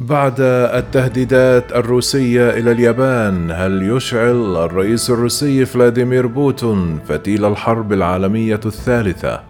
بعد التهديدات الروسية إلى اليابان، هل يشعل الرئيس الروسي فلاديمير بوتون فتيل الحرب العالمية الثالثة؟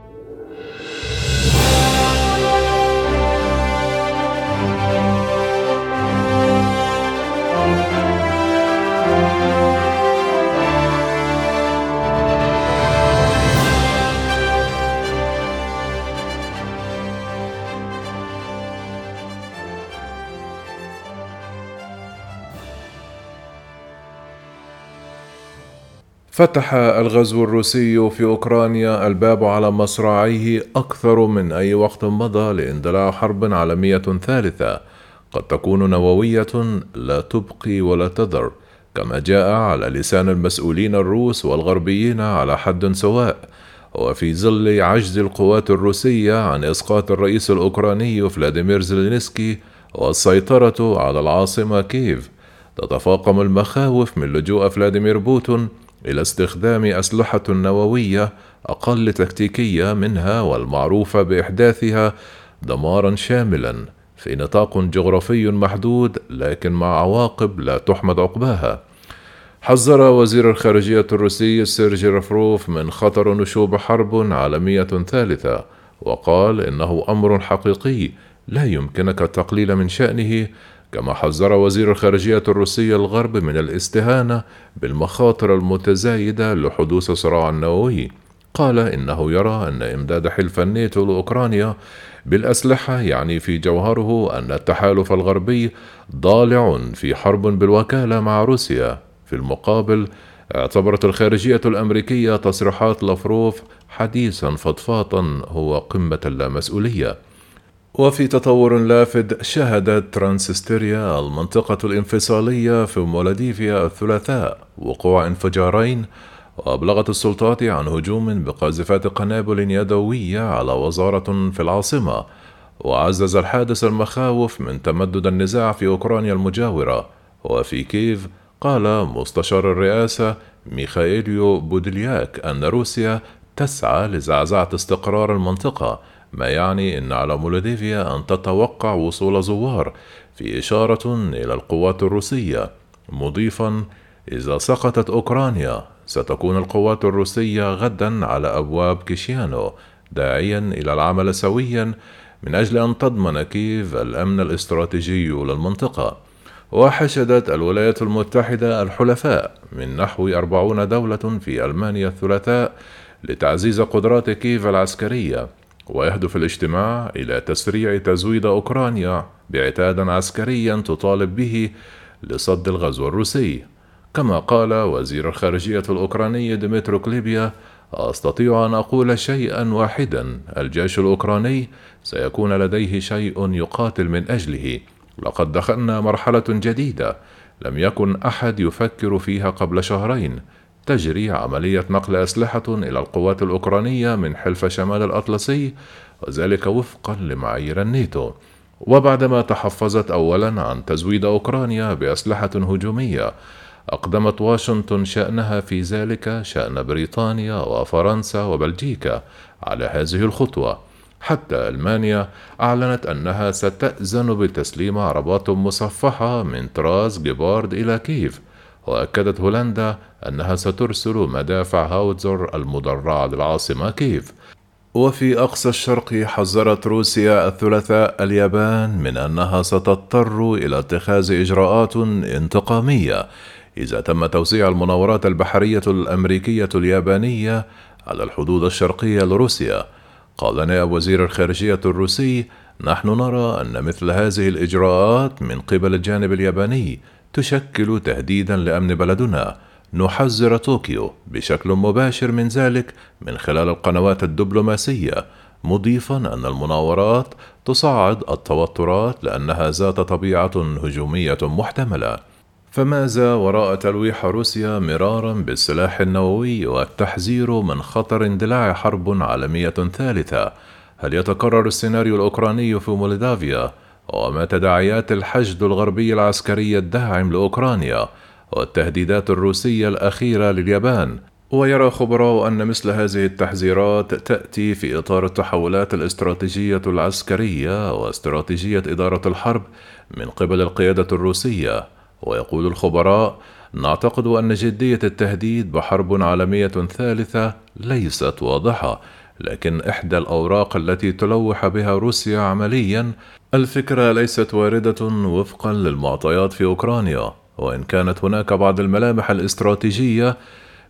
فتح الغزو الروسي في أوكرانيا الباب على مصراعيه أكثر من أي وقت مضى لإندلاع حرب عالمية ثالثة. قد تكون نووية لا تبقي ولا تذر كما جاء على لسان المسؤولين الروس والغربيين على حد سواء. وفي ظل عجز القوات الروسية عن إسقاط الرئيس الأوكراني فلاديمير زيلينسكي والسيطرة على العاصمة كييف تتفاقم المخاوف من لجوء فلاديمير بوتين إلى استخدام أسلحة نووية أقل تكتيكية منها والمعروفة بإحداثها دمارا شاملا في نطاق جغرافي محدود لكن مع عواقب لا تحمد عقباها. حذر وزير الخارجية الروسي سيرجي لافروف من خطر نشوب حرب عالمية ثالثة وقال إنه أمر حقيقي لا يمكنك التقليل من شأنه كما حذر وزير الخارجية الروسي الغرب من الاستهانة بالمخاطر المتزايدة لحدوث صراع نووي قال إنه يرى أن إمداد حلف الناتو لأوكرانيا بالأسلحة يعني في جوهره أن التحالف الغربي ضالع في حرب بالوكالة مع روسيا. في المقابل اعتبرت الخارجية الأمريكية تصريحات لافروف حديثا فضفاضا هو قمة اللامسؤولية وفي تطور لافت شهدت ترانسنيستريا المنطقة الانفصالية في مولدوفا الثلاثاء وقوع انفجارين وأبلغت السلطات عن هجوم بقاذفات قنابل يدوية على وزارة في العاصمة وعزز الحادث المخاوف من تمدد النزاع في أوكرانيا المجاورة. وفي كييف قال مستشار الرئاسة ميخائيليو بودلياك أن روسيا تسعى لزعزعة استقرار المنطقة ما يعني أن على مولوديفيا أن تتوقع وصول زوار في إشارة إلى القوات الروسية مضيفا إذا سقطت أوكرانيا ستكون القوات الروسية غدا على أبواب كيشيانو داعيا إلى العمل سويا من أجل أن تضمن كييف الأمن الاستراتيجي للمنطقة. وحشدت الولايات المتحدة الحلفاء من نحو أربعون دولة في ألمانيا الثلاثاء لتعزيز قدرات كييف العسكرية. ويهدف الاجتماع إلى تسريع تزويد أوكرانيا بعتاد عسكري تطالب به لصد الغزو الروسي. كما قال وزير الخارجية الأوكراني ديمترو كليبيا أستطيع أن أقول شيئا واحدا الجيش الأوكراني سيكون لديه شيء يقاتل من أجله. لقد دخلنا مرحلة جديدة لم يكن أحد يفكر فيها قبل شهرين. تجري عملية نقل أسلحة إلى القوات الأوكرانية من حلف شمال الأطلسي وذلك وفقا لمعايير الناتو. وبعدما تحفظت أولا عن تزويد أوكرانيا بأسلحة هجومية أقدمت واشنطن شأنها في ذلك شأن بريطانيا وفرنسا وبلجيكا على هذه الخطوة. حتى ألمانيا أعلنت أنها ستأذن بتسليم عربات مصفحة من طراز جيبارد إلى كييف وأكدت هولندا أنها سترسل مدافع هاوتزر المدرعة للعاصمة كييف. وفي أقصى الشرق حذرت روسيا الثلاثاء اليابان من أنها ستضطر إلى اتخاذ إجراءات انتقامية. إذا تم توزيع المناورات البحرية الأمريكية اليابانية على الحدود الشرقية لروسيا. قال نائب وزير الخارجية الروسي نحن نرى أن مثل هذه الإجراءات من قبل الجانب الياباني تشكل تهديدا لأمن بلدنا. نحذر طوكيو بشكل مباشر من ذلك من خلال القنوات الدبلوماسية مضيفا أن المناورات تصعد التوترات لأنها ذات طبيعة هجومية محتملة. فماذا وراء تلويح روسيا مرارا بالسلاح النووي والتحذير من خطر اندلاع حرب عالمية ثالثة؟ هل يتكرر السيناريو الأوكراني في مولدافيا؟ وما تداعيات الحشد الغربي العسكري الداعم لأوكرانيا والتهديدات الروسية الأخيرة لليابان. ويرى خبراء أن مثل هذه التحذيرات تأتي في إطار التحولات الاستراتيجية العسكرية واستراتيجية إدارة الحرب من قبل القيادة الروسية، ويقول الخبراء: نعتقد أن جدية التهديد بحرب عالمية ثالثة ليست واضحة، لكن إحدى الأوراق التي تلوح بها روسيا عمليًا الفكرة ليست واردة وفقًا للمعطيات في أوكرانيا، وإن كانت هناك بعض الملامح الاستراتيجية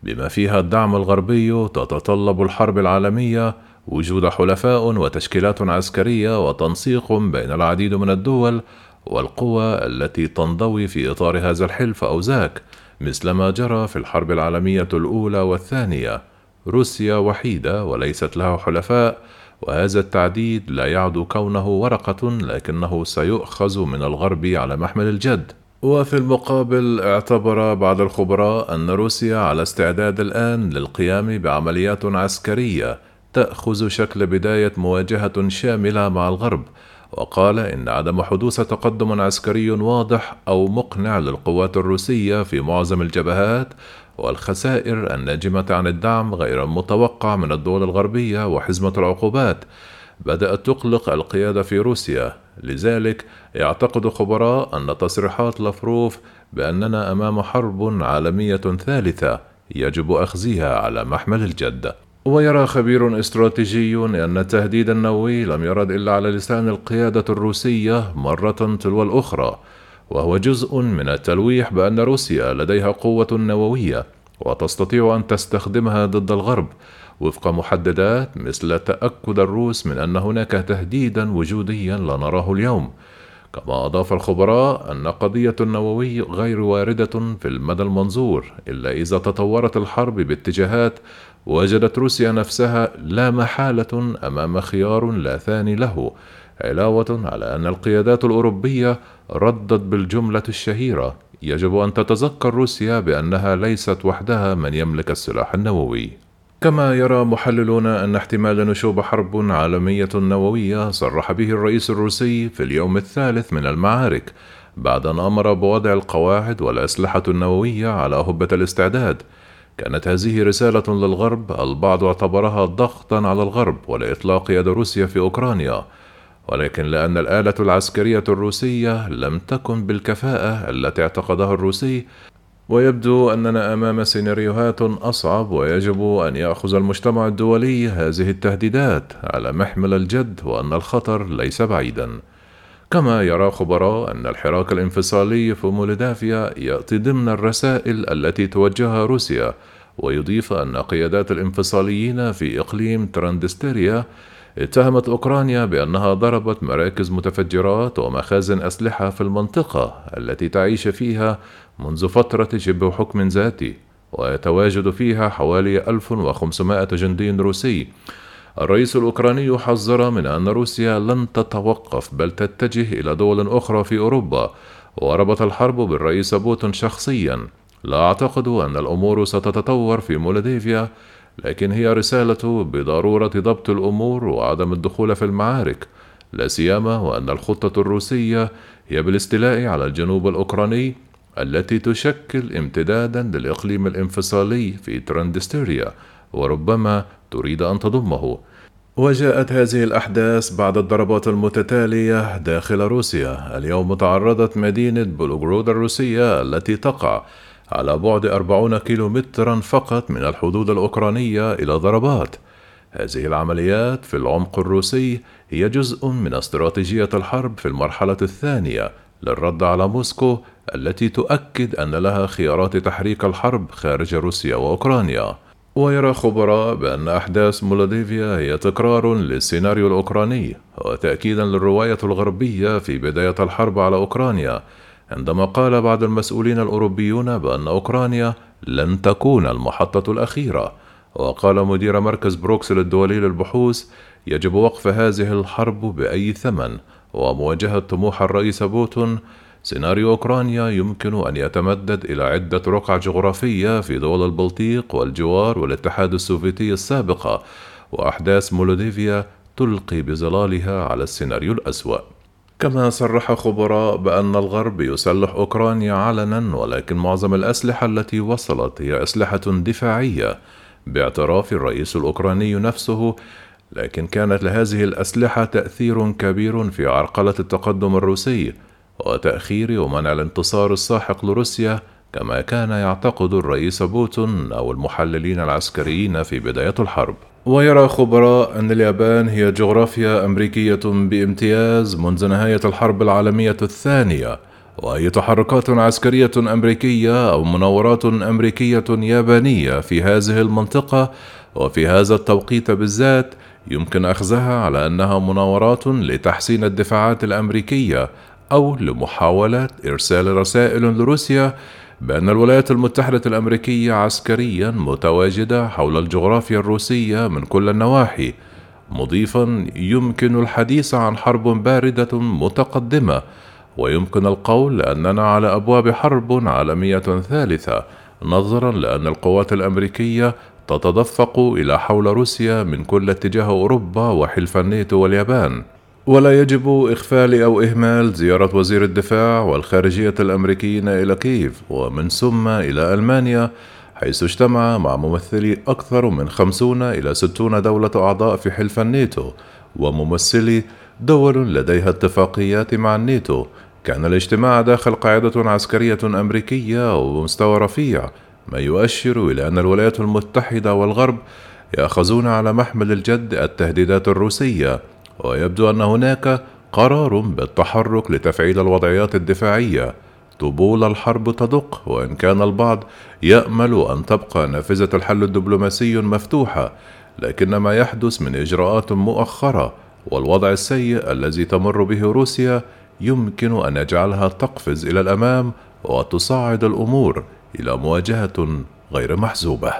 بما فيها الدعم الغربي تتطلب الحرب العالمية وجود حلفاء وتشكيلات عسكرية وتنسيق بين العديد من الدول والقوى التي تنضوي في إطار هذا الحلف أو ذاك مثل ما جرى في الحرب العالمية الأولى والثانية. روسيا وحيدة وليست لها حلفاء وهذا التعديد لا يعد كونه ورقة لكنه سيؤخذ من الغرب على محمل الجد. وفي المقابل اعتبر بعض الخبراء أن روسيا على استعداد الآن للقيام بعمليات عسكرية تأخذ شكل بداية مواجهة شاملة مع الغرب، وقال إن عدم حدوث تقدم عسكري واضح أو مقنع للقوات الروسية في معظم الجبهات والخسائر الناجمة عن الدعم غير المتوقع من الدول الغربية وحزمة العقوبات. بدأت تقلق القيادة في روسيا. لذلك يعتقد خبراء أن تصريحات لافروف بأننا أمام حرب عالمية ثالثة يجب أخذها على محمل الجد. ويرى خبير استراتيجي أن التهديد النووي لم يرد إلا على لسان القيادة الروسية مرة تلو الأخرى وهو جزء من التلويح بأن روسيا لديها قوة نووية وتستطيع أن تستخدمها ضد الغرب وفق محددات مثل تأكد الروس من أن هناك تهديدا وجوديا لا نراه اليوم. كما أضاف الخبراء أن قضية النووي غير واردة في المدى المنظور إلا إذا تطورت الحرب باتجاهات وجدت روسيا نفسها لا محالة أمام خيار لا ثاني له علاوة على أن القيادات الأوروبية ردت بالجملة الشهيرة يجب أن تتذكر روسيا بأنها ليست وحدها من يملك السلاح النووي. كما يرى محللون أن احتمال نشوب حرب عالمية نووية صرح به الرئيس الروسي في اليوم الثالث من المعارك بعد أن أمر بوضع القواعد والأسلحة النووية على هبة الاستعداد. كانت هذه رسالة للغرب البعض اعتبرها ضغطا على الغرب ولإطلاق يد روسيا في أوكرانيا. ولكن لأن الآلة العسكرية الروسية لم تكن بالكفاءة التي اعتقدها الروسي ويبدو أننا أمام سيناريوهات أصعب ويجب أن يأخذ المجتمع الدولي هذه التهديدات على محمل الجد وأن الخطر ليس بعيدا. كما يرى خبراء أن الحراك الانفصالي في مولدافيا يأتي ضمن الرسائل التي توجهها روسيا ويضيف أن قيادات الانفصاليين في إقليم تراندستيريا اتهمت أوكرانيا بأنها ضربت مراكز متفجرات ومخازن أسلحة في المنطقة التي تعيش فيها منذ فترة شبه حكم ذاتي ويتواجد فيها حوالي 1500 جندي روسي الرئيس الأوكراني حذر من أن روسيا لن تتوقف بل تتجه إلى دول أخرى في أوروبا. وربط الحرب بالرئيس بوتين شخصيا. لا أعتقد أن الأمور ستتطور في مولديفيا لكن هي رسالة بضرورة ضبط الأمور وعدم الدخول في المعارك. لا سيما وأن الخطة الروسية هي بالاستيلاء على الجنوب الأوكراني التي تشكل امتدادا للإقليم الانفصالي في ترانسنيستريا. وربما تريد أن تضمه. وجاءت هذه الأحداث بعد الضربات المتتالية داخل روسيا. اليوم تعرضت مدينة بيلغورود الروسية التي تقع على بعد أربعون كيلومترا فقط من الحدود الأوكرانية إلى ضربات هذه العمليات في العمق الروسي هي جزء من استراتيجية الحرب في المرحلة الثانية للرد على موسكو التي تؤكد أن لها خيارات تحريك الحرب خارج روسيا وأوكرانيا. ويرى خبراء بأن أحداث مولوديفيا هي تكرار للسيناريو الأوكراني وتأكيدا للرواية الغربية في بداية الحرب على أوكرانيا عندما قال بعض المسؤولين الأوروبيون بأن أوكرانيا لن تكون المحطة الأخيرة. وقال مدير مركز بروكسل الدولي للبحوث يجب وقف هذه الحرب بأي ثمن. ومواجهة طموح الرئيس بوتين سيناريو أوكرانيا يمكن أن يتمدد إلى عدة رقع جغرافية في دول البلطيق والجوار والاتحاد السوفيتي السابقة وأحداث مولدوفيا تلقي بظلالها على السيناريو الأسوأ. كما صرح خبراء بأن الغرب يسلح أوكرانيا علنا ولكن معظم الأسلحة التي وصلت هي أسلحة دفاعية باعتراف الرئيس الأوكراني نفسه لكن كانت لهذه الأسلحة تأثير كبير في عرقلة التقدم الروسي وتأخير ومنع الانتصار الساحق لروسيا كما كان يعتقد الرئيس بوتون أو المحللين العسكريين في بداية الحرب. ويرى خبراء أن اليابان هي جغرافيا أمريكية بامتياز منذ نهاية الحرب العالمية الثانية وأي تحركات عسكرية أمريكية أو مناورات أمريكية يابانية في هذه المنطقة وفي هذا التوقيت بالذات يمكن أخذها على أنها مناورات لتحسين الدفاعات الأمريكية أو لمحاولة إرسال رسائل لروسيا بأن الولايات المتحدة الأمريكية عسكريا متواجدة حول الجغرافيا الروسية من كل النواحي مضيفا يمكن الحديث عن حرب باردة متقدمة ويمكن القول أننا على أبواب حرب عالمية ثالثة نظرا لأن القوات الأمريكية تتدفق إلى حول روسيا من كل اتجاه أوروبا وحلف الناتو واليابان. ولا يجب إغفال أو إهمال زيارة وزير الدفاع والخارجية الأمريكيين إلى كييف ومن ثم إلى ألمانيا حيث اجتمع مع ممثلي أكثر من خمسون إلى ستون دولة أعضاء في حلف الناتو وممثلي دول لديها اتفاقيات مع الناتو. كان الاجتماع داخل قاعدة عسكرية أمريكية وبمستوى رفيع ما يؤشر إلى أن الولايات المتحدة والغرب يأخذون على محمل الجد التهديدات الروسية. ويبدو أن هناك قرار بالتحرك لتفعيل الوضعيات الدفاعية. طبول الحرب تدق وإن كان البعض يأمل أن تبقى نافذة الحل الدبلوماسي مفتوحة لكن ما يحدث من إجراءات مؤخرة والوضع السيء الذي تمر به روسيا يمكن أن يجعلها تقفز إلى الأمام وتصعد الأمور إلى مواجهة غير محزوبة